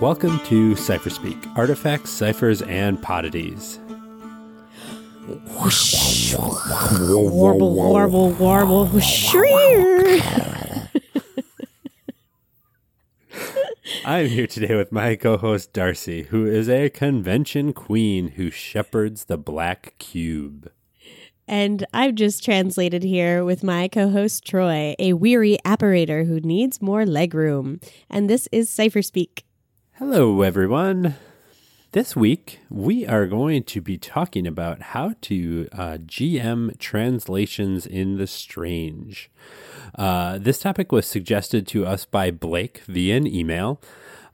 Welcome to Cypherspeak Artifacts, Ciphers, and Poddities. Warble, warble, warble, shreer. I'm here today with my co host Darcy, who is a convention queen who shepherds the Black Cube. And I've just translated here with my co host Troy, a weary apparator who needs more legroom. And this is Cypherspeak. Hello, everyone. This week, we are going to be talking about how to uh, GM translations in the strange. Uh, this topic was suggested to us by Blake via an email.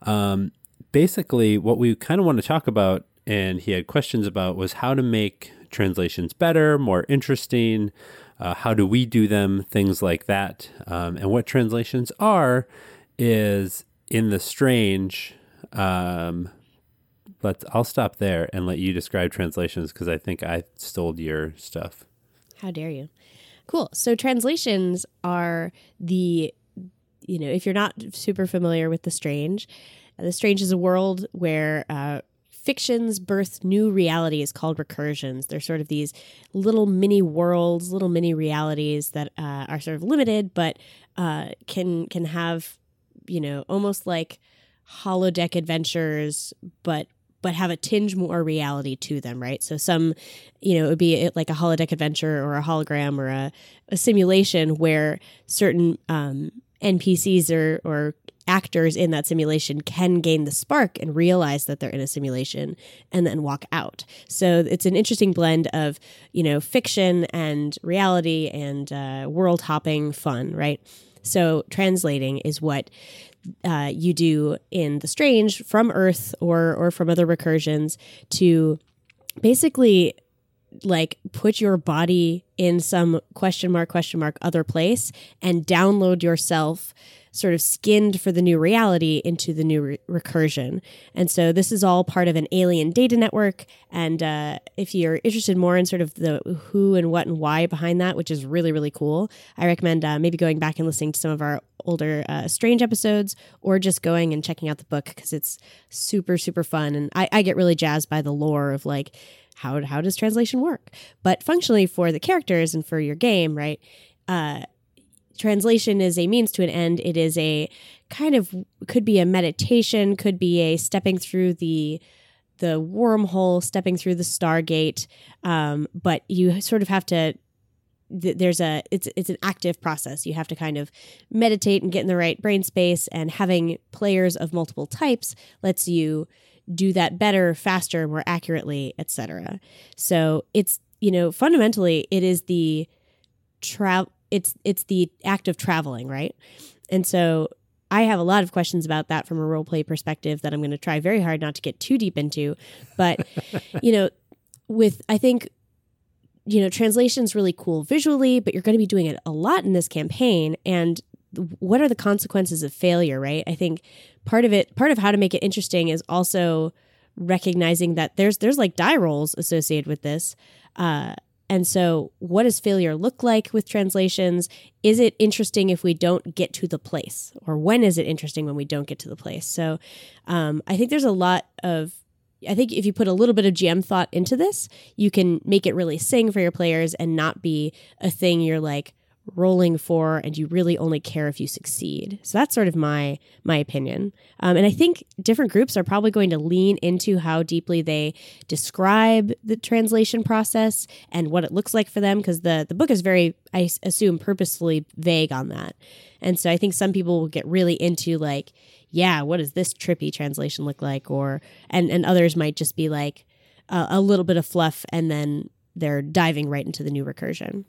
Um, basically, what we kind of want to talk about, and he had questions about, was how to make translations better, more interesting. Uh, how do we do them? Things like that. Um, and what translations are is in the strange um, let's. I'll stop there and let you describe translations because I think I stole your stuff. How dare you? Cool. So translations are the, you know, if you're not super familiar with the strange, the strange is a world where. Uh, fictions birth new realities called recursions. They're sort of these little mini worlds, little mini realities that uh, are sort of limited, but uh, can can have, you know, almost like holodeck adventures, but but have a tinge more reality to them, right? So some, you know, it would be like a holodeck adventure or a hologram or a, a simulation where certain um, NPCs or or actors in that simulation can gain the spark and realize that they're in a simulation and then walk out. So it's an interesting blend of, you know, fiction and reality and uh, world hopping fun, right? So translating is what uh, you do in the strange from Earth or or from other recursions to basically like put your body in some question mark question mark other place and download yourself sort of skinned for the new reality into the new re- recursion. And so this is all part of an alien data network. And uh, if you're interested more in sort of the who and what and why behind that, which is really, really cool, I recommend uh, maybe going back and listening to some of our older uh, Strange episodes or just going and checking out the book because it's super, super fun. And I, I get really jazzed by the lore of like, how, how does translation work? But functionally for the characters and for your game, right? Uh, translation is a means to an end. It is a kind of could be a meditation, could be a stepping through the the wormhole, stepping through the stargate. Um, but you sort of have to. there's a it's it's an active process. You have to kind of meditate and get in the right brain space. And having players of multiple types lets you do that better, faster, more accurately, etc. So it's you know fundamentally it is the travel it's it's the act of traveling, right? And so I have a lot of questions about that from a role play perspective that I'm going to try very hard not to get too deep into. But you know, with I think you know translation's really cool visually, but you're going to be doing it a lot in this campaign, and what are the consequences of failure? Right? I think part of it, part of how to make it interesting, is also recognizing that there's there's like die rolls associated with this. Uh, and so, what does failure look like with translations? Is it interesting if we don't get to the place? Or when is it interesting when we don't get to the place? So, um, I think there's a lot of, I think if you put a little bit of GM thought into this, you can make it really sing for your players and not be a thing you're like, rolling for and you really only care if you succeed. So that's sort of my my opinion. Um, and i think different groups are probably going to lean into how deeply they describe the translation process and what it looks like for them because the the book is very i assume purposefully vague on that. And so i think some people will get really into like yeah what does this trippy translation look like? Or and and others might just be like uh, a little bit of fluff and then they're diving right into the new recursion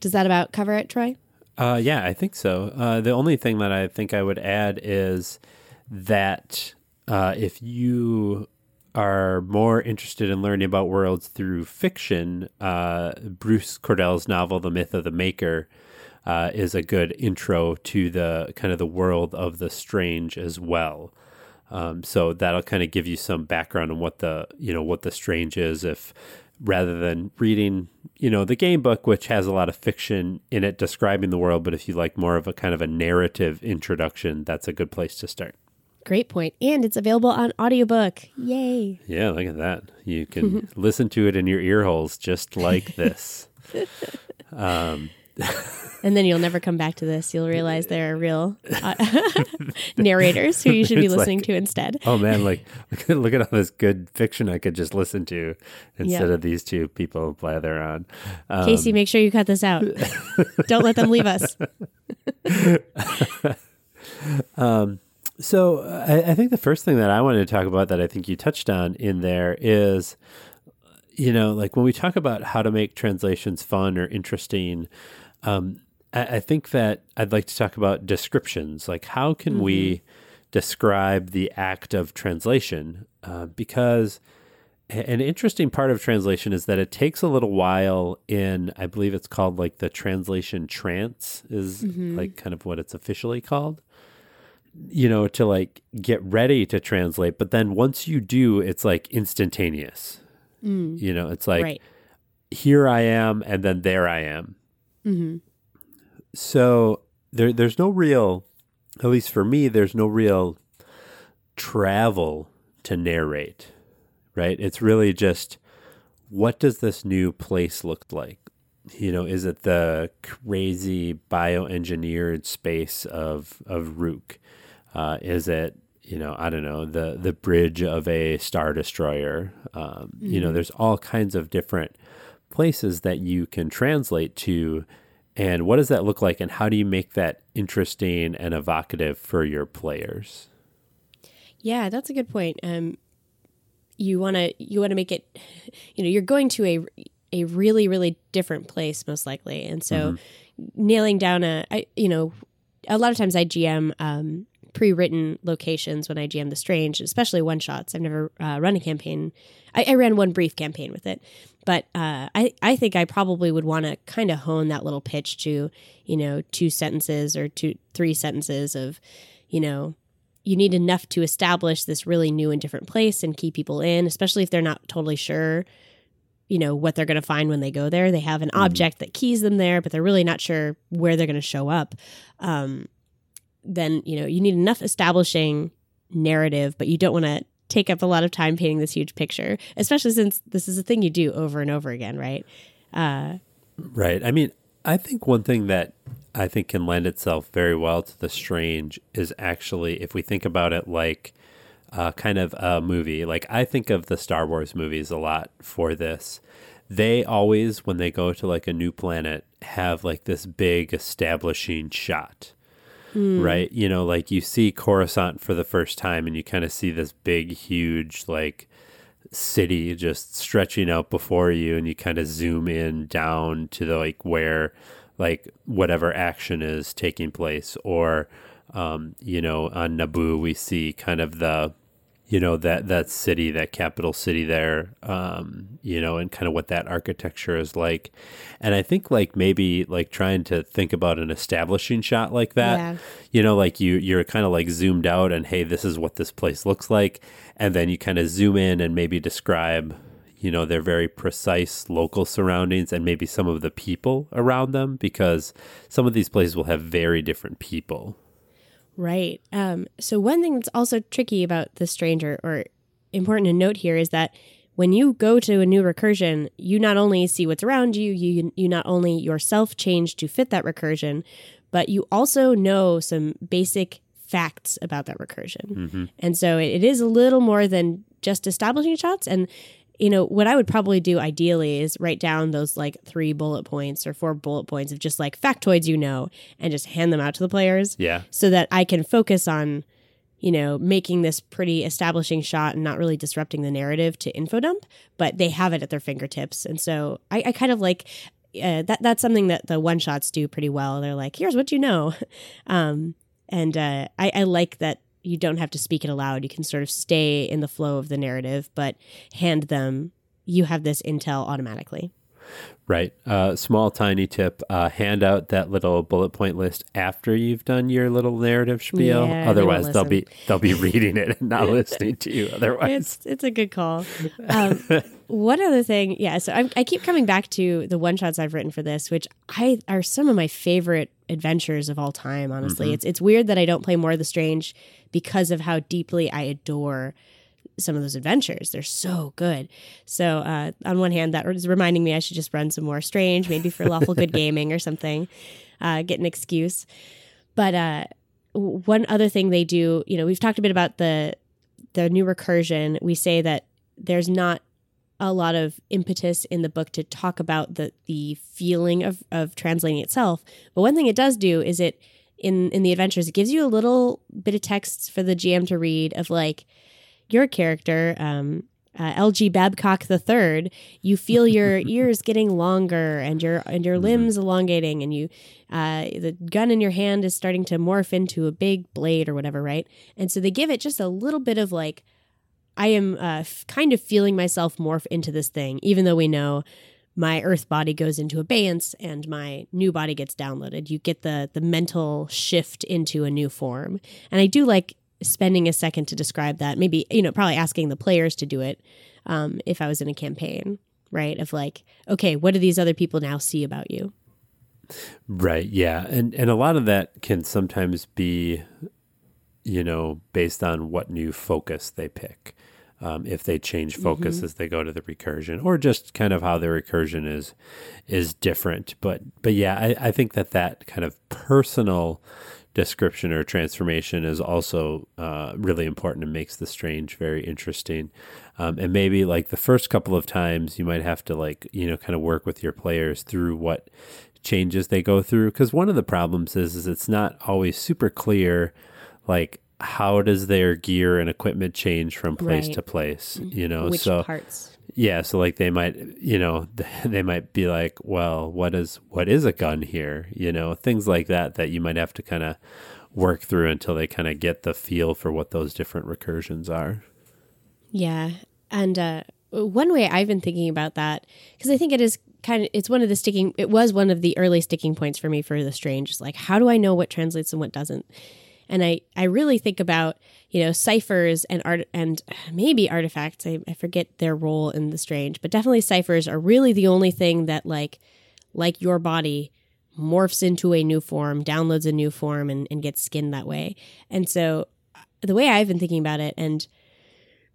does that about cover it, Troy? Uh, yeah, I think so. Uh, the only thing that I think I would add is that uh, if you are more interested in learning about worlds through fiction, uh, Bruce Cordell's novel *The Myth of the Maker* uh, is a good intro to the kind of the world of the strange as well. Um, so that'll kind of give you some background on what the you know what the strange is. If rather than reading, you know, the game book, which has a lot of fiction in it describing the world. But if you like more of a kind of a narrative introduction, that's a good place to start. Great point. And it's available on audiobook. Yay. Yeah, look at that. You can listen to it in your ear holes just like this. Um, And then you'll never come back to this. You'll realize there are real uh, narrators who you should be It's like- listening to instead. oh man, like look at all this good fiction I could just listen to instead Yeah. of these two people blather on. Um, Casey, make sure you cut this out. Don't let them leave us. um, So I, I think the first thing that I wanted to talk about that I think you touched on in there is, you know, like when we talk about how to make translations fun or interesting, um, I, I think that I'd like to talk about descriptions. Like how can we describe the act of translation? Uh, because an interesting part of translation is that it takes a little while in, I believe it's called like the translation trance is like kind of what it's officially called you know, to like get ready to translate. But then once you do, it's like instantaneous. You know, it's like right. here I am, and then there I am. Hmm So there, there's no real, at least for me, there's no real travel to narrate, right? It's really just what does this new place look like? You know, is it the crazy bioengineered space of of Ruk? Uh, is it you know I don't know the the bridge of a star destroyer? Um, You know, there's all kinds of different places that you can translate to, and what does that look like, and how do you make that interesting and evocative for your players? Yeah, that's a good point. Um, you want to you want to make it, you know, you're going to a a really really different place most likely, and so nailing down a, I, you know, a lot of times I GM um, pre-written locations when I GM the Strange, especially one shots. I've never uh, run a campaign. I, I ran one brief campaign with it, but uh, I I think I probably would want to kind of hone that little pitch to you know two sentences or two three sentences of you know you need enough to establish this really new and different place and keep people in, especially if they're not totally sure, you know, what they're going to find when they go there. They have an object that keys them there, but they're really not sure where they're going to show up. Um, then, you know, you need enough establishing narrative, but you don't want to take up a lot of time painting this huge picture, especially since this is a thing you do over and over again, right? Uh, Right. I mean, I think one thing that I think can lend itself very well to the strange is actually if we think about it like uh, kind of a movie. Like I think of the Star Wars movies a lot for this. They always, when they go to like a new planet, have like this big establishing shot. Right. You know, like you see Coruscant for the first time and you kind of see this big, huge, like city just stretching out before you and you kind of zoom in down to the like where like whatever action is taking place or um you know on Naboo we see kind of the you know that that city that capital city there um you know and kind of what that architecture is like. And i think like maybe like trying to think about an establishing shot like that Yeah. you know like you you're kind of like zoomed out and hey this is what this place looks like. And then you kind of zoom in and maybe describe you know their very precise local surroundings and maybe some of the people around them because some of these places will have very different people Right. Um, so one thing that's also tricky about the stranger, or important to note here, is that when you go to a new recursion, you not only see what's around you, you you not only yourself change to fit that recursion, but you also know some basic facts about that recursion. And so it, it is a little more than just establishing shots. And you know what I would probably do ideally is write down those like three bullet points or four bullet points of just like factoids you know, and just hand them out to the players yeah so that I can focus on, you know, making this pretty establishing shot and not really disrupting the narrative to info dump, but they have it at their fingertips. And so I, I kind of like uh, that. That's something that the one shots do pretty well. They're like, here's what you know. Um, and uh, I, I like that you don't have to speak it aloud. You can sort of stay in the flow of the narrative, but hand them, you have this intel automatically. Right. Uh, small, tiny tip uh, hand out that little bullet point list after you've done your little narrative spiel. Yeah, Otherwise, they'll be they'll be reading it and not listening to you. Otherwise, it's it's a good call. Um, one other thing, yeah. So I, I keep coming back to the one shots I've written for this, which I are some of my favorite adventures of all time. Honestly, mm-hmm. it's it's weird that I don't play more of the Strange because of how deeply I adore some of those adventures. They're so good. So uh, on one hand, that is reminding me I should just run some more Strange, maybe for lawful good gaming or something, uh, get an excuse. But uh, one other thing they do, you know, we've talked a bit about the the new recursion. We say that there's not a lot of impetus in the book to talk about the the feeling of of translating itself. But one thing it does do is it in in the adventures it gives you a little bit of text for the GM to read of like your character um, uh, LG Babcock the third, you feel your ears getting longer and your and your mm-hmm. limbs elongating, and you uh, the gun in your hand is starting to morph into a big blade or whatever, right? And so they give it just a little bit of like I am uh, f- kind of feeling myself morph into this thing, even though we know my earth body goes into abeyance and my new body gets downloaded. You get the the mental shift into a new form. And I do like spending a second to describe that. Maybe, you know, probably asking the players to do it um, if I was in a campaign, right? Of like, okay, what do these other people now see about you? Right. Yeah. And and a lot of that can sometimes be, you know, based on what new focus they pick um, if they change focus mm-hmm. as they go to the recursion, or just kind of how the recursion is is different. But but yeah, I, I think that that kind of personal description or transformation is also uh, really important and makes the strange very interesting. Um, and maybe like the first couple of times, you might have to like you know kind of work with your players through what changes they go through because one of the problems is is it's not always super clear like how does their gear and equipment change from place right. to place mm-hmm. you know? Which so parts? Yeah so like they might you know they might be like well what is what is a gun here? You know things like that that you might have to kind of work through until they kind of get the feel for what those different recursions are. Yeah and uh one way i've been thinking about that because i think it is kind of it's one of the sticking it was one of the early sticking points for me for the strange is like how do i know what translates and what doesn't and I, I really think about, you know, ciphers and art and maybe artifacts. I, I forget their role in the strange, but definitely ciphers are really the only thing that like like your body morphs into a new form, downloads a new form and, and gets skinned that way. And so the way I've been thinking about it and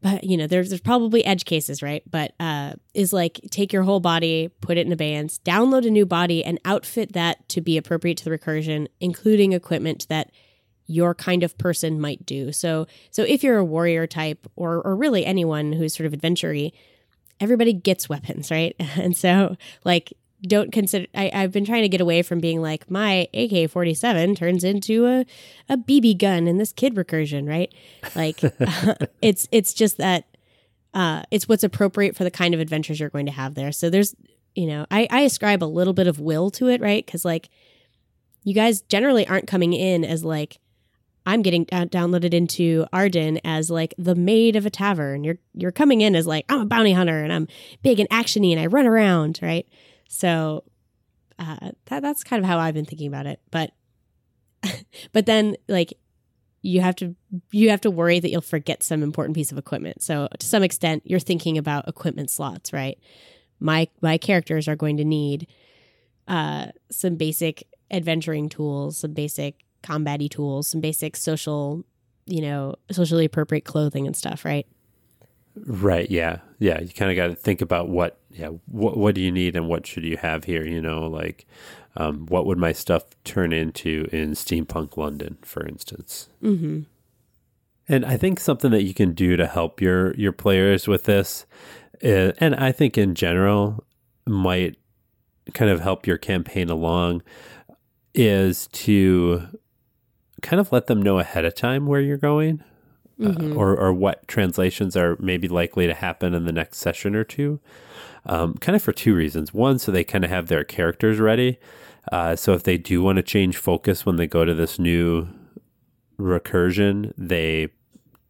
but you know there's there's probably edge cases right but uh is like take your whole body put it in abeyance download a new body and outfit that to be appropriate to the recursion including equipment that your kind of person might do. So so if you're a warrior type or or really anyone who's sort of adventury, everybody gets weapons, right? And so like don't consider I, I've been trying to get away from being like my AK forty seven turns into a, a BB gun in this kid recursion, right? Like it's it's just that uh, it's what's appropriate for the kind of adventures you're going to have there. So there's you know, I, I ascribe a little bit of will to it, right? Because like you guys generally aren't coming in as like I'm getting downloaded into Ardeyn as like the maid of a tavern. You're you're coming in as like I'm a bounty hunter and I'm big and actiony and I run around, right? So uh, that that's kind of how I've been thinking about it. But but then like you have to you have to worry that you'll forget some important piece of equipment. So to some extent, you're thinking about equipment slots, right? My my characters are going to need uh, some basic adventuring tools, some basic combatty tools, some basic social, you know, socially appropriate clothing and stuff, right? Right. Yeah. Yeah. You kind of got to think about what, yeah, what, what do you need and what should you have here? You know, like, um, what would my stuff turn into in steampunk London, for instance? Mm-hmm. And I think something that you can do to help your your players with this, uh, and I think in general might kind of help your campaign along, is to kind of let them know ahead of time where you're going uh, mm-hmm. uh, or, or what translations are maybe likely to happen in the next session or two. Um, kind of for two reasons. One, so they kind of have their characters ready. Uh, so if they do want to change focus when they go to this new recursion, they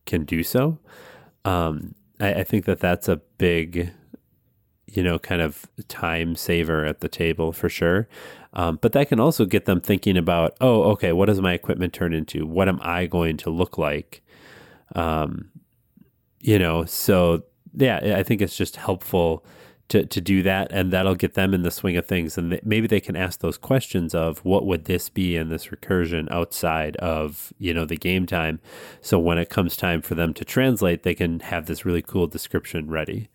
can do so. Um, I, I think that that's a big you know, kind of time saver at the table for sure. Um, but that can also get them thinking about, oh, okay, what does my equipment turn into? What am I going to look like? Um, you know, so yeah, I think it's just helpful to, to do that and that'll get them in the swing of things and th- maybe they can ask those questions of what would this be in this recursion outside of you know the game time so when it comes time for them to translate they can have this really cool description ready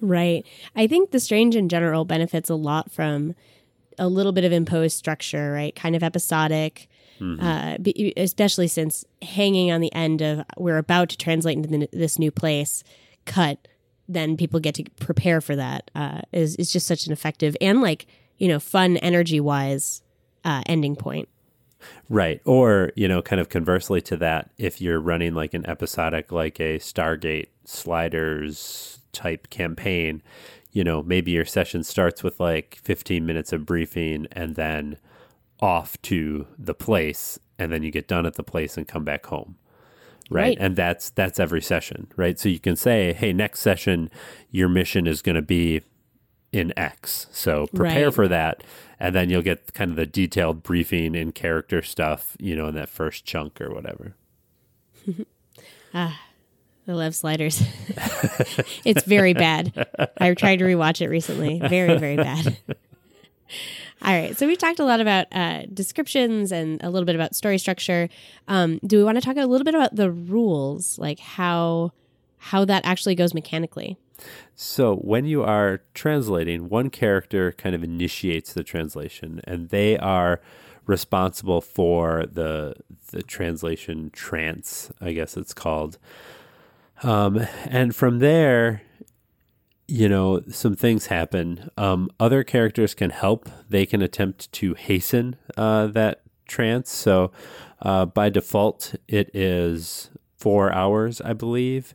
Right. I think the strange in general benefits a lot from a little bit of imposed structure, right? Kind of episodic, uh, especially since hanging on the end of we're about to translate into the, this new place, cut, then people get to prepare for that uh, is is just such an effective and like you know fun energy wise uh, ending point. Right. Or, you know, kind of conversely to that, if you're running like an episodic, like a Stargate sliders type campaign, you know, maybe your session starts with like 15 minutes of briefing and then off to the place. And then you get done at the place and come back home. Right? Right. And that's that's every session, right? So you can say, hey, next session, your mission is going to be in X. So prepare Right. for that. And then you'll get kind of the detailed briefing and character stuff, you know, in that first chunk or whatever. ah, I love sliders. it's very bad. I tried to rewatch it recently. Very, very bad. All right. So we've talked a lot about uh, descriptions and a little bit about story structure. Um, do we want to talk a little bit about the rules, like how how that actually goes mechanically? So when you are translating, one character kind of initiates the translation, and they are responsible for the the translation trance, I guess it's called. Um, and from there, you know, some things happen. Um, other characters can help. They can attempt to hasten uh, that trance. So uh, by default, it is four hours, I believe.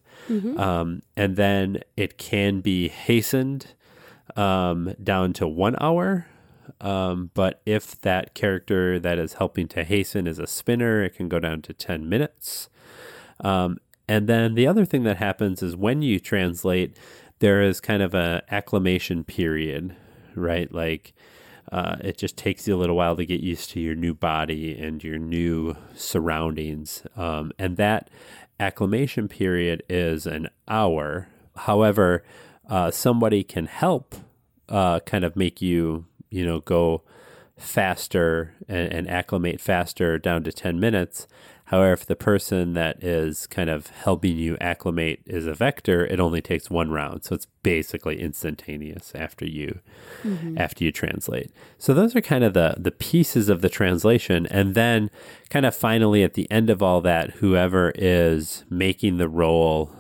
Um, and then it can be hastened um, down to one hour. Um, but if that character that is helping to hasten is a spinner, it can go down to 10 minutes. Um, and then the other thing that happens is when you translate, there is kind of a acclimation period, right? Like uh, it just takes you a little while to get used to your new body and your new surroundings. Um, and that acclimation period is an hour. However, uh, somebody can help uh, kind of make you, you know, go faster and, and acclimate faster down to 10 minutes. However, if the person that is kind of helping you acclimate is a vector, it only takes one round. So it's basically instantaneous after you mm-hmm. after you translate. So those are kind of the the pieces of the translation. And then kind of finally at the end of all that, whoever is making the roll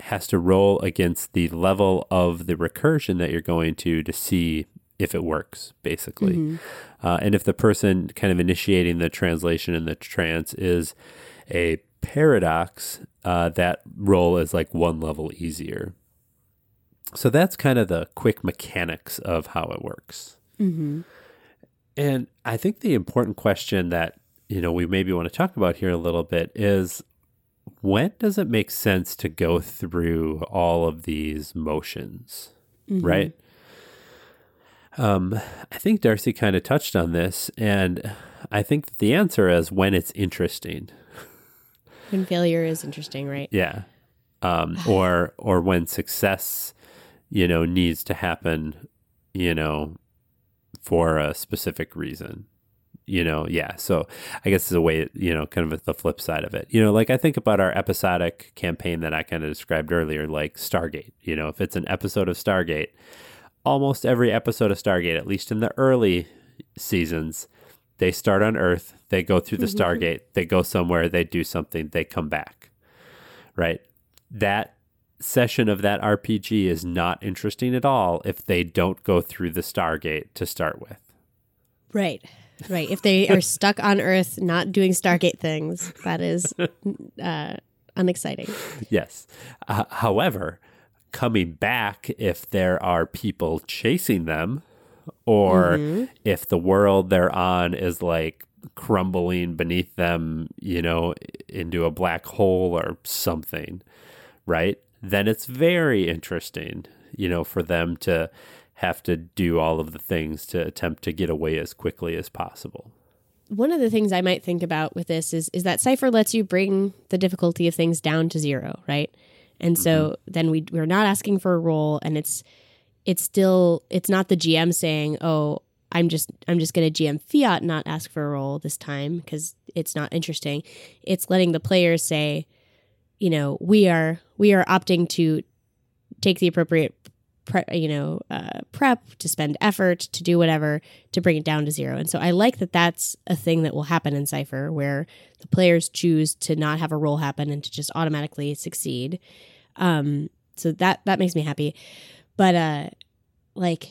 has to roll against the level of the recursion that you're going to to see if it works, basically. Uh, and if the person kind of initiating the translation in the trance is a paradox, uh, that role is like one level easier. So that's kind of the quick mechanics of how it works. Mm-hmm. And I think the important question that you know we maybe want to talk about here a little bit is when does it make sense to go through all of these motions, right? Um, I think Darcy kind of touched on this, and I think that the answer is when it's interesting. When failure is interesting, right? Yeah. Um, or or when success, you know, needs to happen, you know, for a specific reason. You know, yeah. So I guess it's a way, you know, kind of the flip side of it. You know, like I think about our episodic campaign that I kind of described earlier, like Stargate. You know, if it's an episode of Stargate, almost every episode of Stargate, at least in the early seasons, they start on Earth, they go through the Stargate, they go somewhere, they do something, they come back. Right? That session of that RPG is not interesting at all if they don't go through the Stargate to start with. Right. Right. If they are stuck on Earth not doing Stargate things, that is uh, unexciting. Yes. Uh, however, coming back, if there are people chasing them, or mm-hmm. if the world they're on is like crumbling beneath them, you know, into a black hole or something, right? Then it's very interesting, you know, for them to have to do all of the things to attempt to get away as quickly as possible. One of the things I might think about with this is is that Cipher lets you bring the difficulty of things down to zero, right? And so mm-hmm. then we we're not asking for a role and it's it's still it's not the GM saying, "Oh, I'm just I'm just going to GM fiat not ask for a role this time because it's not interesting." It's letting the players say, you know, we are we are opting to take the appropriate pre- you know uh, prep to spend effort to do whatever to bring it down to zero. And so i like that that's a thing that will happen in cypher where the players choose to not have a roll happen and to just automatically succeed. Um, so that that makes me happy. But uh like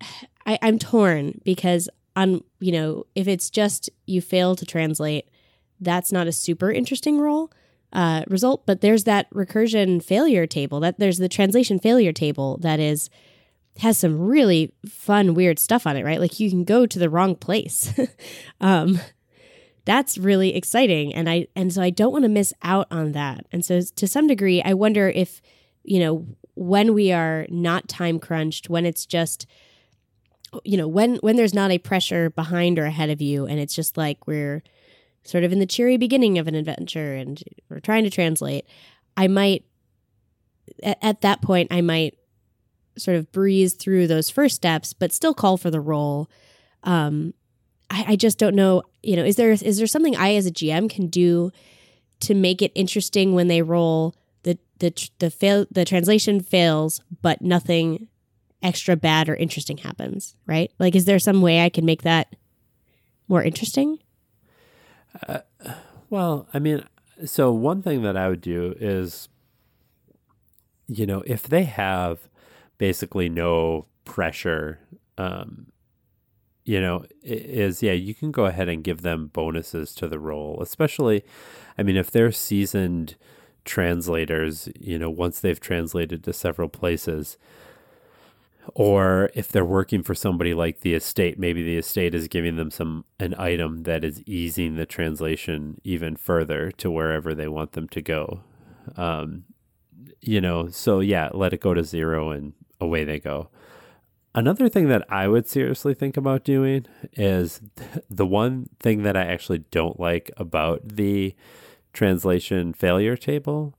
I, i'm torn because on you know if it's just you fail to translate that's not a super interesting role uh, result. But there's that recursion failure table. That there's the translation failure table that is has some really fun, weird stuff on it. Right, like you can go to the wrong place. um, that's really exciting, and I and so I don't want to miss out on that. And so to some degree, I wonder if you know when we are not time crunched, when it's just you know when when there's not a pressure behind or ahead of you and it's just like we're sort of in the cheery beginning of an adventure and we're trying to translate, I might, at, at that point, I might sort of breeze through those first steps, but still call for the roll. Um, I, I just don't know. You know, is there is there something I as a GM can do to make it interesting when they roll the the the fail the translation fails, but nothing extra bad or interesting happens, right? Like, is there some way I can make that more interesting? Well, I mean, so one thing that I would do is, you know, if they have basically no pressure, um, you know, is yeah, you can go ahead and give them bonuses to the role, especially, I mean, if they're seasoned translators, you know, once they've translated to several places, or if they're working for somebody like the estate maybe the estate is giving them some an item that is easing the translation even further to wherever they want them to go. Um, you know so yeah let it go to zero and away they go. Another thing that i would seriously think about doing is the one thing that i actually don't like about the translation failure table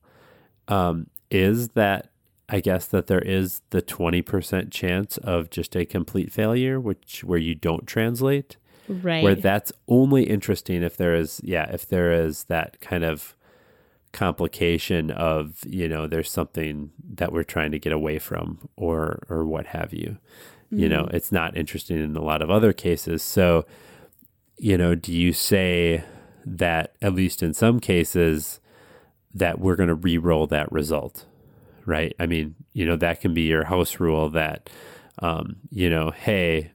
um, is that I guess that there is the 20% chance of just a complete failure, which where you don't translate. Right. Where that's only interesting if there is, yeah, if there is that kind of complication of, you know, there's something that we're trying to get away from or, or what have you. Mm-hmm. You know, mm-hmm. it's not interesting in a lot of other cases. So, you know, do you say that, at least in some cases, that we're going to re roll that result? Right? I mean, you know, that can be your house rule that, um, you know, hey,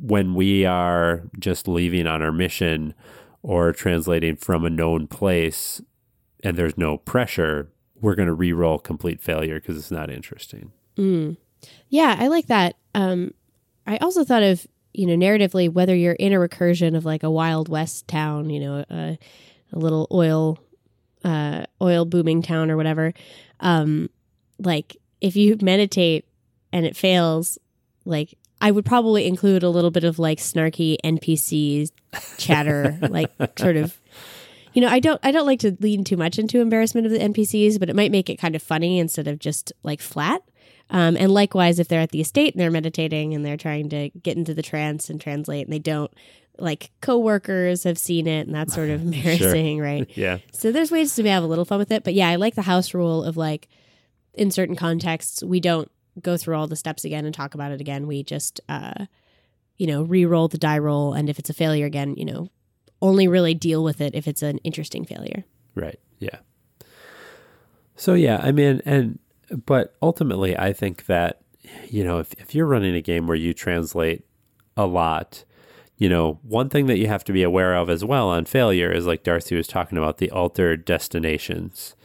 when we are just leaving on our mission or translating from a known place and there's no pressure, we're going to re-roll complete failure because it's not interesting. Mm. Yeah, I like that. Um, I also thought of you know narratively whether you're in a recursion of like a wild west town, you know, a, a little oil uh, oil booming town or whatever, um, like if you meditate and it fails, like I would probably include a little bit of like snarky NPC chatter, like sort of. You know, I don't I don't like to lean too much into embarrassment of the NPCs, but it might make it kind of funny instead of just like flat. Um, and likewise, if they're at the estate and they're meditating and they're trying to get into the trance and translate and they don't, like coworkers have seen it and that's sort of embarrassing, sure. right? Yeah. So there's ways to have a little fun with it. But yeah, I like the house rule of like in certain contexts, we don't go through all the steps again and talk about it again. We just uh you know, re-roll the die roll and if it's a failure again, you know, only really deal with it if it's an interesting failure. Right. Yeah. So yeah, I mean and but ultimately I think that you know, if if you're running a game where you translate a lot, you know, one thing that you have to be aware of as well on failure is like Darcy was talking about the altered destinations.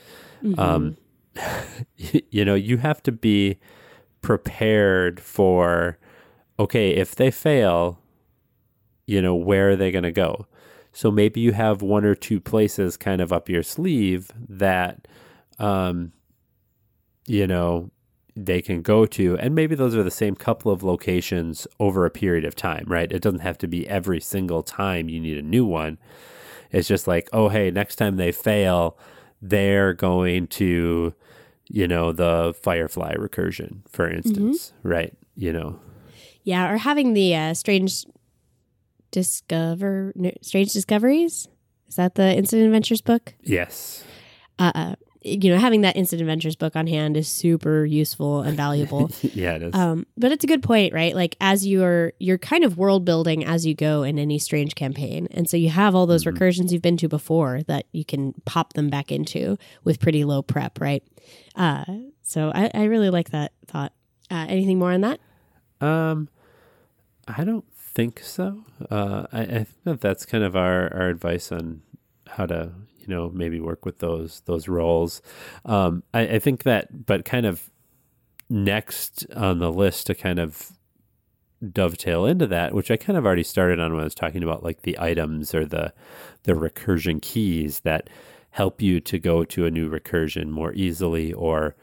Mm-hmm. Um, you know, you have to be prepared for, okay, if they fail, you know, where are they going to go? So maybe you have one or two places kind of up your sleeve that, um, you know, they can go to and maybe those are the same couple of locations over a period of time right it doesn't have to be every single time you need a new one it's just like oh hey next time they fail they're going to you know, the Firefly recursion, for instance, right? You know, Yeah, or having the uh, strange discover strange discoveries. Is that the Instant Adventures book? yes. Uh uh, you know, having that Instant Adventures book on hand is super useful and valuable. yeah, it is. um, but it's a good point, right? Like as you're you're kind of world building as you go in any strange campaign, and so you have all those recursions you've been to before that you can pop them back into with pretty low prep, right? Uh, so I, I really like that thought. Uh, anything more on that? Um, I don't think so. Uh, I, I think that that's kind of our, our advice on how to, you know, maybe work with those those roles. Um, I, I think that, but kind of next on the list to kind of dovetail into that, which I kind of already started on when I was talking about like the items or the the recursion keys that help you to go to a new recursion more easily or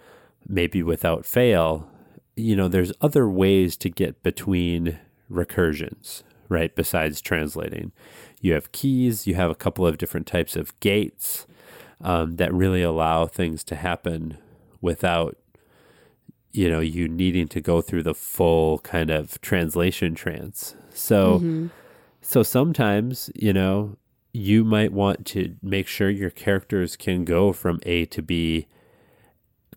maybe without fail. You know, there's other ways to get between recursions, right? Besides translating, you have keys, you have a couple of different types of gates um, that really allow things to happen without you know you needing to go through the full kind of translation trance. So so sometimes you know you might want to make sure your characters can go from a to b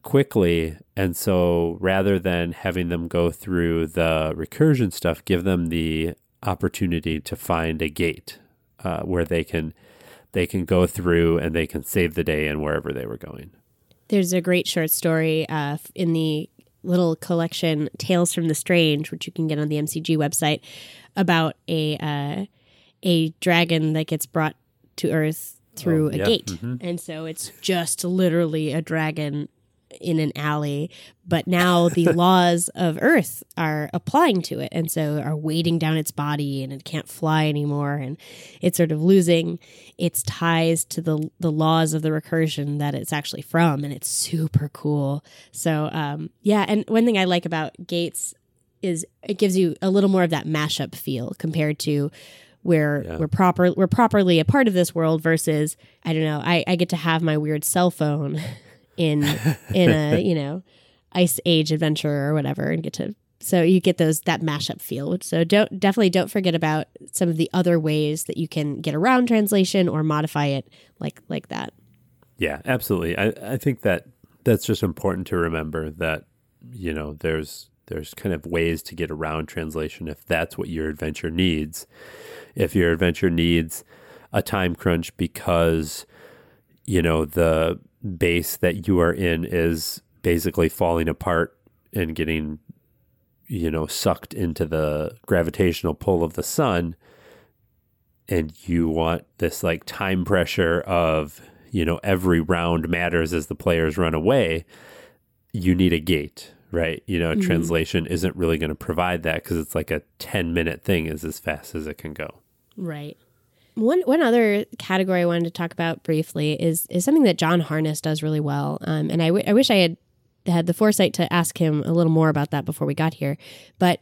quickly. And so rather than having them go through the recursion stuff give them the opportunity to find a gate uh, where they can they can go through and they can save the day and wherever they were going. There's a great short story uh, in the little collection Tales from the Strange, which you can get on the MCG website, about a uh, a dragon that gets brought to Earth through Oh, a yeah. gate, and so it's just literally a dragon in an alley. But now the laws of Earth are applying to it, and so are weighting down its body, and it can't fly anymore, and it's sort of losing its ties to the the laws of the recursion that it's actually from, and it's super cool. So um, yeah, and one thing I like about Gates is it gives you a little more of that mashup feel compared to where Yeah. we're proper we're properly a part of this world versus I don't know I, I get to have my weird cell phone in in a you know ice age adventure or whatever and get to so you get those that mashup feel so don't definitely don't forget about some of the other ways that you can get around translation or modify it like like that Yeah, absolutely. I, I think that that's just important to remember that you know there's there's kind of ways to get around translation if that's what your adventure needs. If your adventure needs a time crunch because you know the base that you are in is basically falling apart and getting you know sucked into the gravitational pull of the sun. And you want this like time pressure of you know every round matters as the players run away. You need a gate right? You know mm-hmm. translation isn't really going to provide that because it's like a 10 minute thing is as fast as it can go. Right. One one other category I wanted to talk about briefly is is something that John Harness does really well, um, and I, w- I wish I had had the foresight to ask him a little more about that before we got here. But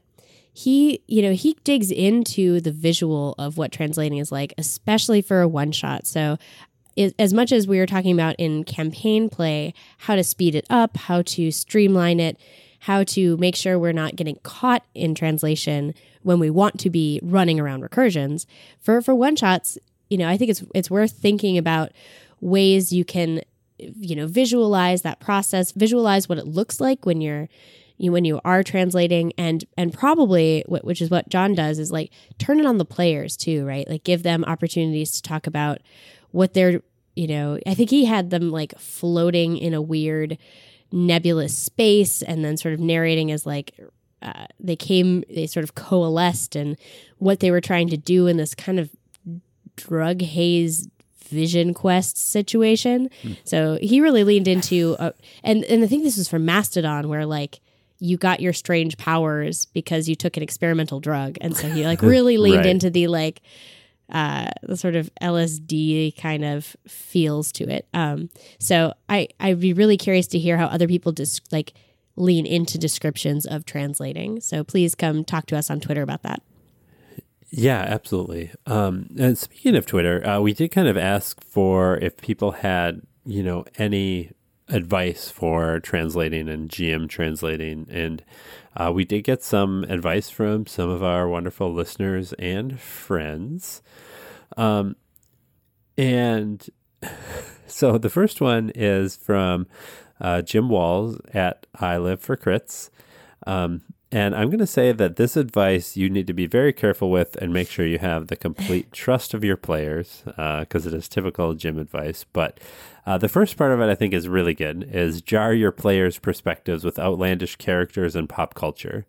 he, you know, he digs into the visual of what translating is like, especially for a one shot. So as much as we were talking about in campaign play, how to speed it up, how to streamline it, how to make sure we're not getting caught in translation when we want to be running around recursions. For for one shots, you know, I think it's it's worth thinking about ways you can you know visualize that process, visualize what it looks like when you're you when you are translating and and probably which is what John does is like turn it on the players too, right? Like give them opportunities to talk about what they're you know, I think he had them like floating in a weird nebulous space and then sort of narrating as like uh, they came, they sort of coalesced and what they were trying to do in this kind of drug haze vision quest situation. So he really leaned into, uh, and and I think this was from Mastodon where like you got your strange powers because you took an experimental drug, and so he like really leaned Right. into the like uh, the sort of LSD kind of feels to it. Um, so I I'd be really curious to hear how other people just like lean into descriptions of translating. So please come talk to us on Twitter about that. Yeah, absolutely. Um, and speaking of Twitter, uh, we did kind of ask for if people had, you know, any advice for translating and GM translating. And uh, we did get some advice from some of our wonderful listeners and friends. Um, and so the first one is from uh, Jim Walls at I Live for Crits. Um, and I'm going to say that this advice you need to be very careful with and make sure you have the complete trust of your players because uh, it is typical Jim advice. But uh, the first part of it I think is really good is jar your players' perspectives with outlandish characters and pop culture.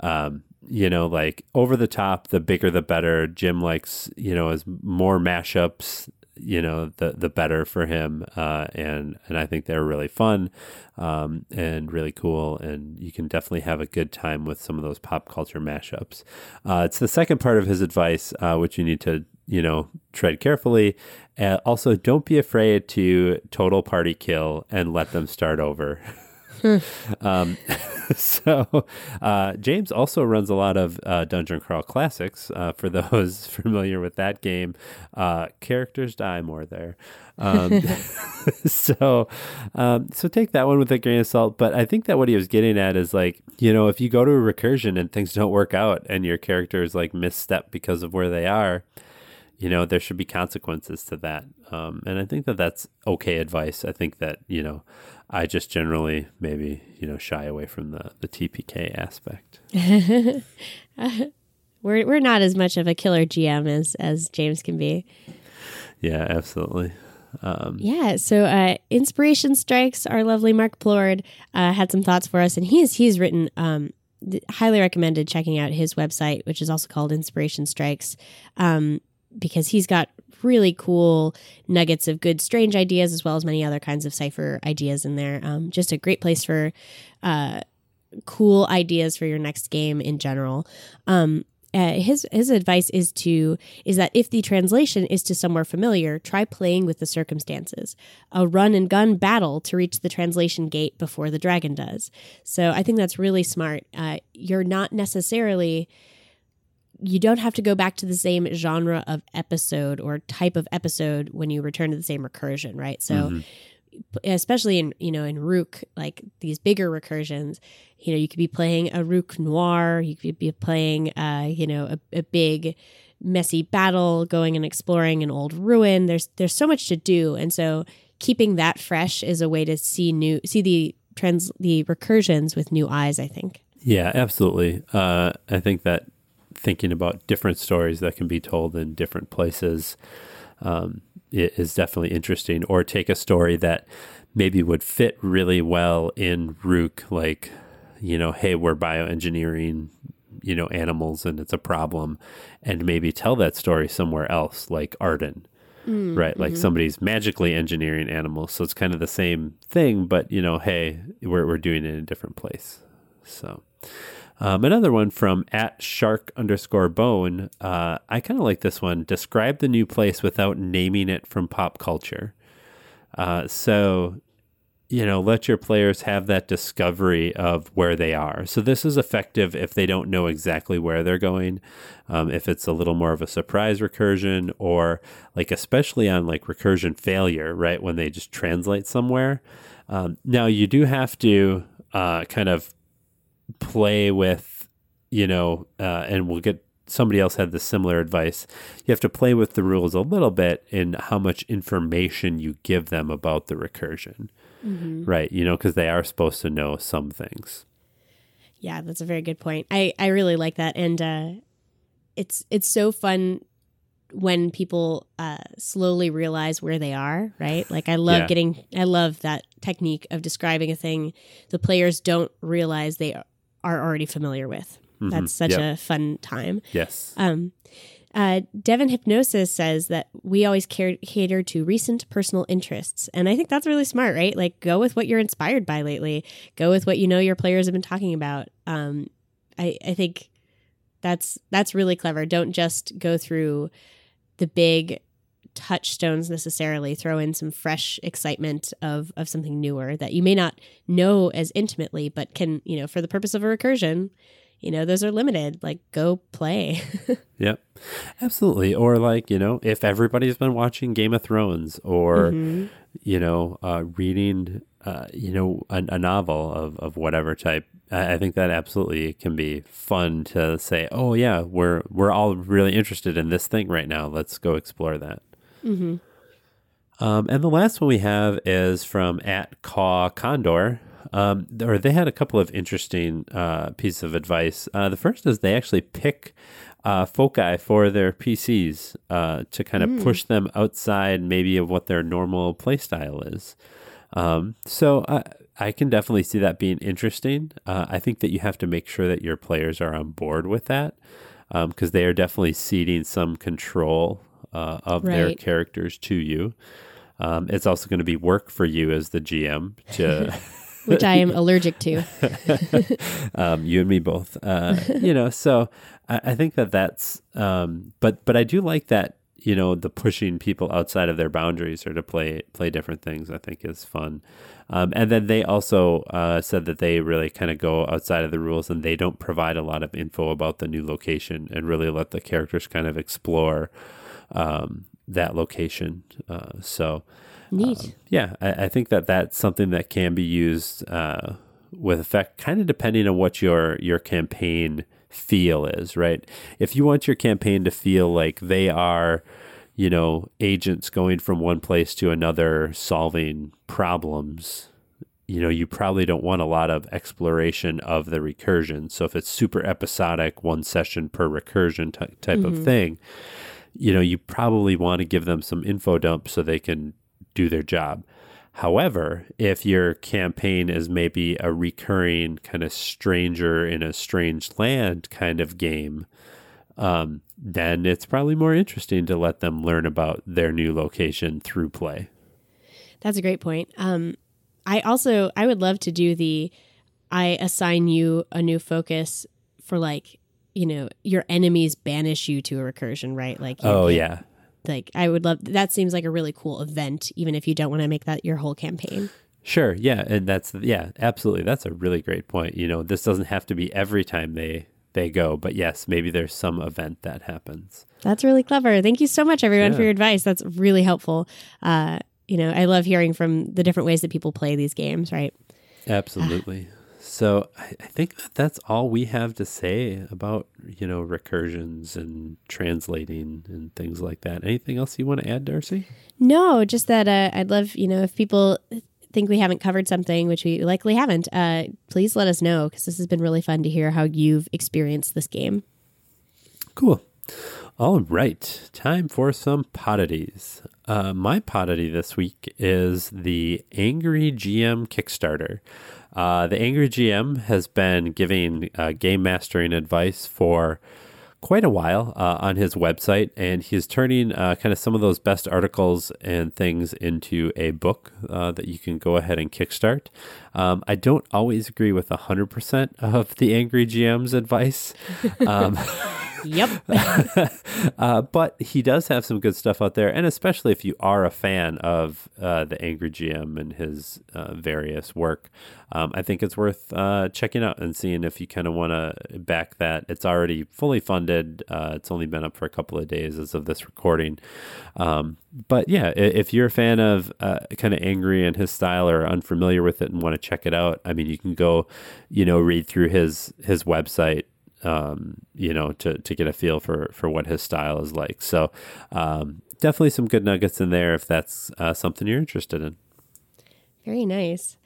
Um, you know, like over the top, the bigger the better. Jim likes, you know, as more mashups you know the the better for him uh, and and I think they're really fun um, and really cool and you can definitely have a good time with some of those pop culture mashups. Uh, it's the second part of his advice uh, which you need to you know tread carefully. Uh, also, don't be afraid to total party kill and let them start over. um, so uh, James also runs a lot of uh, Dungeon Crawl Classics. Uh, for those familiar with that game, uh, characters die more there. Um, so, um, so take that one with a grain of salt. But I think that what he was getting at is like, you know, if you go to a recursion and things don't work out, and your character is like misstep because of where they are, you know, there should be consequences to that. Um, and I think that that's okay advice. I think that you know I just generally maybe you know shy away from the the TPK aspect. we're we're not as much of a killer GM as as James can be. Yeah, absolutely. Um, yeah, so uh, Inspiration Strikes, our lovely Mark Plord, uh, had some thoughts for us, and he's he's written um, highly recommended checking out his website, which is also called Inspiration Strikes, um, because he's got really cool nuggets of good strange ideas as well as many other kinds of cipher ideas in there. Um, just a great place for uh, cool ideas for your next game in general. Um, uh, his his advice is to is that if the translation is to somewhere familiar, try playing with the circumstances. A run and gun battle to reach the translation gate before the dragon does. So I think that's really smart. Uh, you're not necessarily you don't have to go back to the same genre of episode or type of episode when you return to the same recursion, right? So mm-hmm. especially in, you know, in Ruk, like these bigger recursions, you know, you could be playing a Ruk noir, you could be playing uh, you know, a, a big messy battle, going and exploring an old ruin. There's there's so much to do. And so keeping that fresh is a way to see new see the trends the recursions with new eyes, I think. Yeah, absolutely. Uh, I think that thinking about different stories that can be told in different places um, is definitely interesting. Or take a story that maybe would fit really well in Ruk, like, you know, hey, we're bioengineering, you know, animals and it's a problem, and maybe tell that story somewhere else, like Ardeyn. Mm, right like mm-hmm. somebody's magically engineering animals so it's kind of the same thing but you know hey we're, we're doing it in a different place so um, another one from at shark underscore bone. Uh, I kind of like this one. Describe the new place without naming it from pop culture. Uh, so, you know, let your players have that discovery of where they are. So, this is effective if they don't know exactly where they're going. Um, if it's a little more of a surprise recursion, or like, especially on like recursion failure, right? When they just translate somewhere. Um, now, you do have to uh, kind of play with, you know, uh, and we'll get somebody else had the similar advice. You have to play with the rules a little bit in how much information you give them about the recursion, mm-hmm. right? You know, because they are supposed to know some things. Yeah, that's a very good point. I I really like that, and uh, it's it's so fun when people uh, slowly realize where they are, right? Like I love yeah. getting, I love that technique of describing a thing the players don't realize they are already familiar with. Mm-hmm. That's such yep. a fun time. Yes. Um, uh, Devon Hypnosis says that we always cater to recent personal interests. And I think that's really smart, right? Like, go with what you're inspired by lately, go with what you know your players have been talking about. Um, I, I think that's that's really clever. Don't just go through the big touchstones necessarily throw in some fresh excitement of of something newer that you may not know as intimately but can you know for the purpose of a recursion you know those are limited like go play yep absolutely or like you know if everybody's been watching game of thrones or mm-hmm. you know uh, reading uh, you know, a, a, novel of, of whatever type, I, I, think that absolutely can be fun to say, oh yeah, we're we're all really interested in this thing right now. Let's go explore that. Mm-hmm. Um, and the last one we have is from at Caw Condor. Um, or they had a couple of interesting uh, pieces of advice. Uh, the first is they actually pick uh, foci for their PCs uh, to kind of mm. push them outside maybe of what their normal playstyle is. Um, so I, I can definitely see that being interesting. Uh, I think that you have to make sure that your players are on board with that because um, they are definitely ceding some control uh, of right. their characters to you. Um, it's also going to be work for you as the GM to. Which I am allergic to. um, you and me both. Uh, you know, so I, I think that that's. Um, but but I do like that you know the pushing people outside of their boundaries or to play play different things i think is fun um, and then they also uh, said that they really kind of go outside of the rules and they don't provide a lot of info about the new location and really let the characters kind of explore um, that location uh, so neat um, yeah I, I, think that that's something that can be used uh, with effect kind of depending on what your your campaign feel is, right? If you want your campaign to feel like they are, you know, agents going from one place to another solving problems, you know, you probably don't want a lot of exploration of the recursion. So if it's super episodic, one session per recursion t- type mm-hmm. of thing, you know, you probably want to give them some info dump so they can do their job. However, if your campaign is maybe a recurring kind of stranger in a strange land kind of game, um, then it's probably more interesting to let them learn about their new location through play. That's a great point. Um, I also I would love to do the I assign you a new focus for like you know your enemies banish you to a recursion, right? Like oh yeah, like I would love that seems like a really cool event even if you don't want to make that your whole campaign. Sure, yeah, and that's yeah, absolutely. That's a really great point. You know, this doesn't have to be every time they they go, but yes, maybe there's some event that happens. That's really clever. Thank you so much everyone yeah. for your advice. That's really helpful. Uh, you know, I love hearing from the different ways that people play these games, right? Absolutely. So I, I think that that's all we have to say about you know recursions and translating and things like that. Anything else you want to add, Darcy? No, just that uh, I'd love you know if people think we haven't covered something, which we likely haven't, uh, please let us know because this has been really fun to hear how you've experienced this game. Cool. All right, time for some poddities. Uh, my poddity this week is the Angry GM Kickstarter. Uh, the Angry GM has been giving uh, game mastering advice for quite a while uh, on his website, and he's turning uh, kind of some of those best articles and things into a book uh, that you can go ahead and kickstart. Um, I don't always agree with 100% of the Angry GM's advice. Um, Yep. uh, but he does have some good stuff out there, and especially if you are a fan of uh, the Angry GM and his uh, various work, um, I think it's worth uh, checking out and seeing if you kind of want to back that. It's already fully funded. Uh, it's only been up for a couple of days as of this recording. Um, but yeah, if you're a fan of uh, kind of angry and his style or unfamiliar with it and want to check it out, I mean, you can go, you know, read through his his website um, you know, to, to get a feel for, for what his style is like. So, um, definitely some good nuggets in there if that's uh, something you're interested in. Very nice.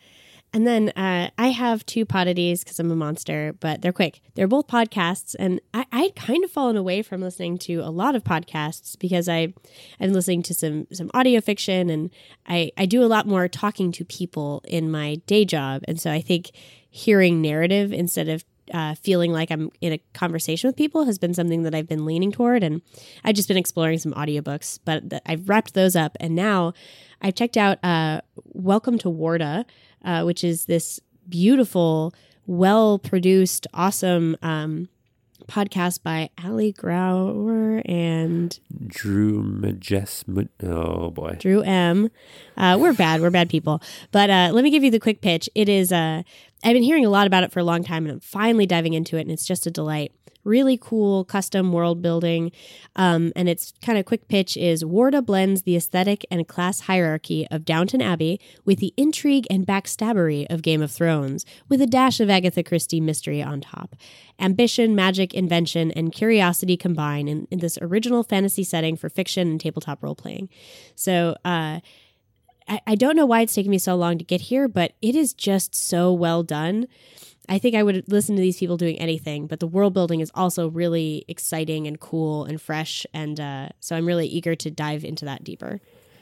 And then uh, I have two poddities because I'm a monster, but they're quick. They're both podcasts, and I, I'd kind of fallen away from listening to a lot of podcasts because I I'm listening to some some audio fiction, and I I do a lot more talking to people in my day job, and so I think hearing narrative instead of uh, feeling like I'm in a conversation with people has been something that I've been leaning toward. And I've just been exploring some audiobooks, but th- I've wrapped those up. And now I've checked out uh, Welcome to Warda, uh, which is this beautiful, well produced, awesome um, podcast by Ali Grauer and Drew Majes. Oh boy, Drew M. Uh, we're bad. We're bad people. But uh, let me give you the quick pitch. It is. Uh, I've been hearing a lot about it for a long time, and I'm finally diving into it, and it's just a delight. really cool custom world building. Um, and its kind of quick pitch is Warda blends the aesthetic and class hierarchy of Downton Abbey with the intrigue and backstabbery of Game of Thrones, with a dash of Agatha Christie mystery on top. Ambition, magic, invention, and curiosity combine in, in this original fantasy setting for fiction and tabletop role playing. So, uh, I, I don't know why it's taken me so long to get here, but it is just so well done. I think I would listen to these people doing anything, but the world building is also really exciting and cool and fresh. And uh, so I'm really eager to dive into that deeper.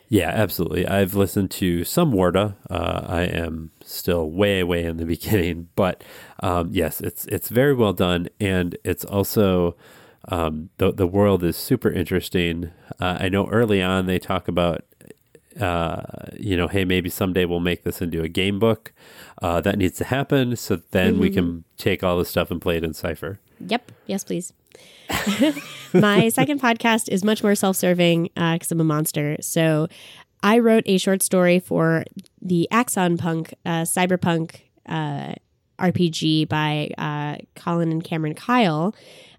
Yeah, absolutely. I've listened to some Warda. Uh, I am still way, way in the beginning, but um, yes, it's it's very well done, and it's also um, the the world is super interesting. Uh, I know early on they talk about uh, you know, hey, maybe someday we'll make this into a game book. Uh, that needs to happen. So then mm-hmm. we can take all the stuff and play it in Cypher. Yep. Yes, please. My second podcast is much more self serving because uh, I'm a monster. So I wrote a short story for the Axon Punk uh, cyberpunk uh, RPG by uh, Colin and Cameron Kyle.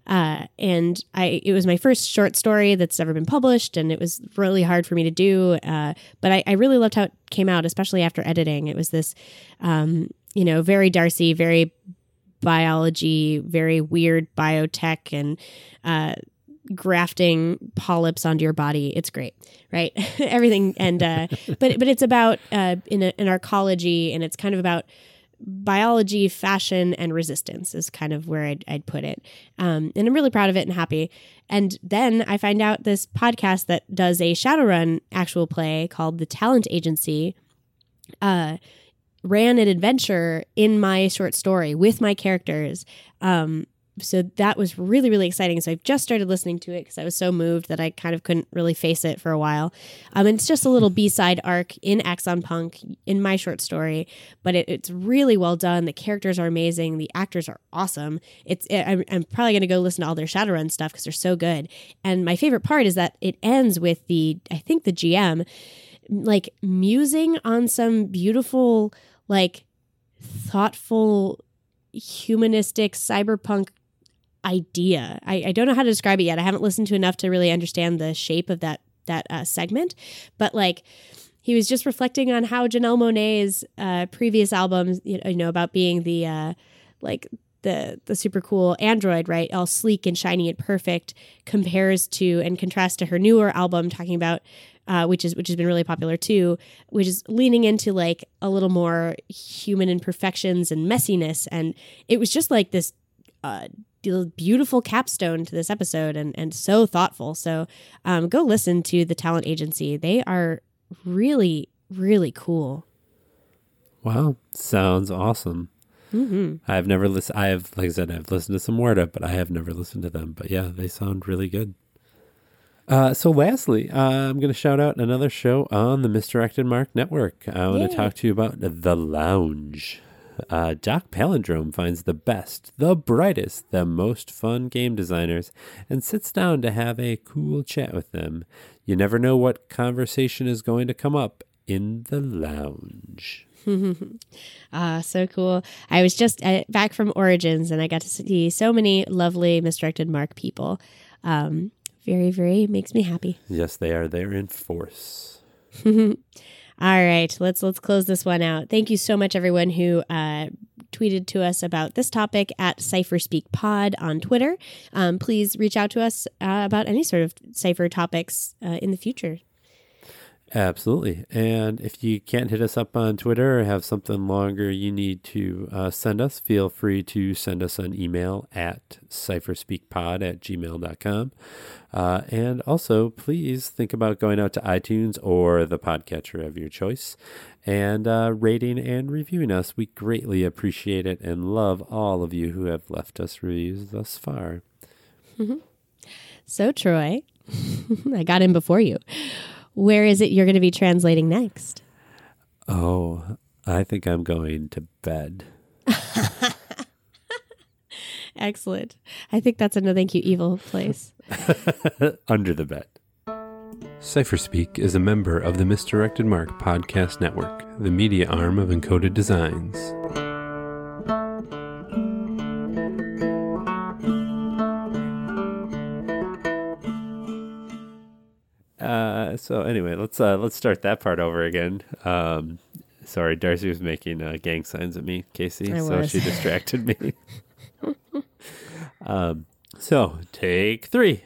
Uh, and I, it was my first short story that's ever been published, and it was really hard for me to do. Uh, but I, I, really loved how it came out, especially after editing. It was this, um, you know, very Darcy, very biology, very weird biotech, and uh, grafting polyps onto your body. It's great, right? Everything, and uh, but but it's about uh, in a, in arcology, and it's kind of about biology, fashion, and resistance is kind of where I'd, I'd put it. Um, and I'm really proud of it and happy. And then I find out this podcast that does a Shadowrun actual play called The Talent Agency. Uh, ran an adventure in my short story with my characters um, so that was really really exciting. So i've just started listening to it because i was so moved that i kind of couldn't really face it for a while. Um, and it's just a little b-side arc in axon punk in my short story but it, it's really well done. The characters are amazing. The actors are awesome. It's it, I'm, I'm probably going to go listen to all their shadowrun stuff because they're so good. And my favorite part is that it ends with the i think the gm like musing on some beautiful like thoughtful humanistic cyberpunk idea. I, I don't know how to describe it yet. I haven't listened to enough to really understand the shape of that that uh, segment, but like he was just reflecting on how Janelle Monáe's uh, previous albums, you know, about being the uh, like the the super cool android, right, all sleek and shiny and perfect, compares to and contrasts to her newer album, talking about uh, which is which has been really popular too, which is leaning into like a little more human imperfections and messiness, and it was just like this uh, beautiful capstone to this episode and, and so thoughtful. So um, go listen to the talent agency. They are really, really cool. Wow. Sounds awesome. Mm-hmm. I've never listened. I have, like I said, I've listened to some Warda, but I have never listened to them. But yeah, they sound really good. Uh, so, lastly, uh, I'm going to shout out another show on the Misdirected Mark Network. I want to talk to you about The Lounge uh, Doc Palindrome finds the best, the brightest, the most fun game designers and sits down to have a cool chat with them. You never know what conversation is going to come up in the lounge. ah, so cool. I was just uh, back from Origins and I got to see so many lovely misdirected mark people. Um, very, very makes me happy. Yes, they are there in force. All right, let's let's close this one out. Thank you so much, everyone who uh, tweeted to us about this topic at CypherSpeak Pod on Twitter. Um, please reach out to us uh, about any sort of Cypher topics uh, in the future. Absolutely. And if you can't hit us up on Twitter or have something longer you need to uh, send us, feel free to send us an email at cypherspeakpod at gmail.com. Uh, and also, please think about going out to iTunes or the podcatcher of your choice and uh, rating and reviewing us. We greatly appreciate it and love all of you who have left us reviews thus far. So, Troy, I got in before you where is it you're going to be translating next? Oh, I think I'm going to bed. Excellent. I think that's another thank you evil place. Under the bed. CypherSpeak is a member of the Misdirected Mark Podcast Network, the media arm of Encoded Designs. Uh, so anyway, let's uh, let's start that part over again. Um, sorry, Darcy was making uh, gang signs at me, Casey, I so was. she distracted me. um, so take three.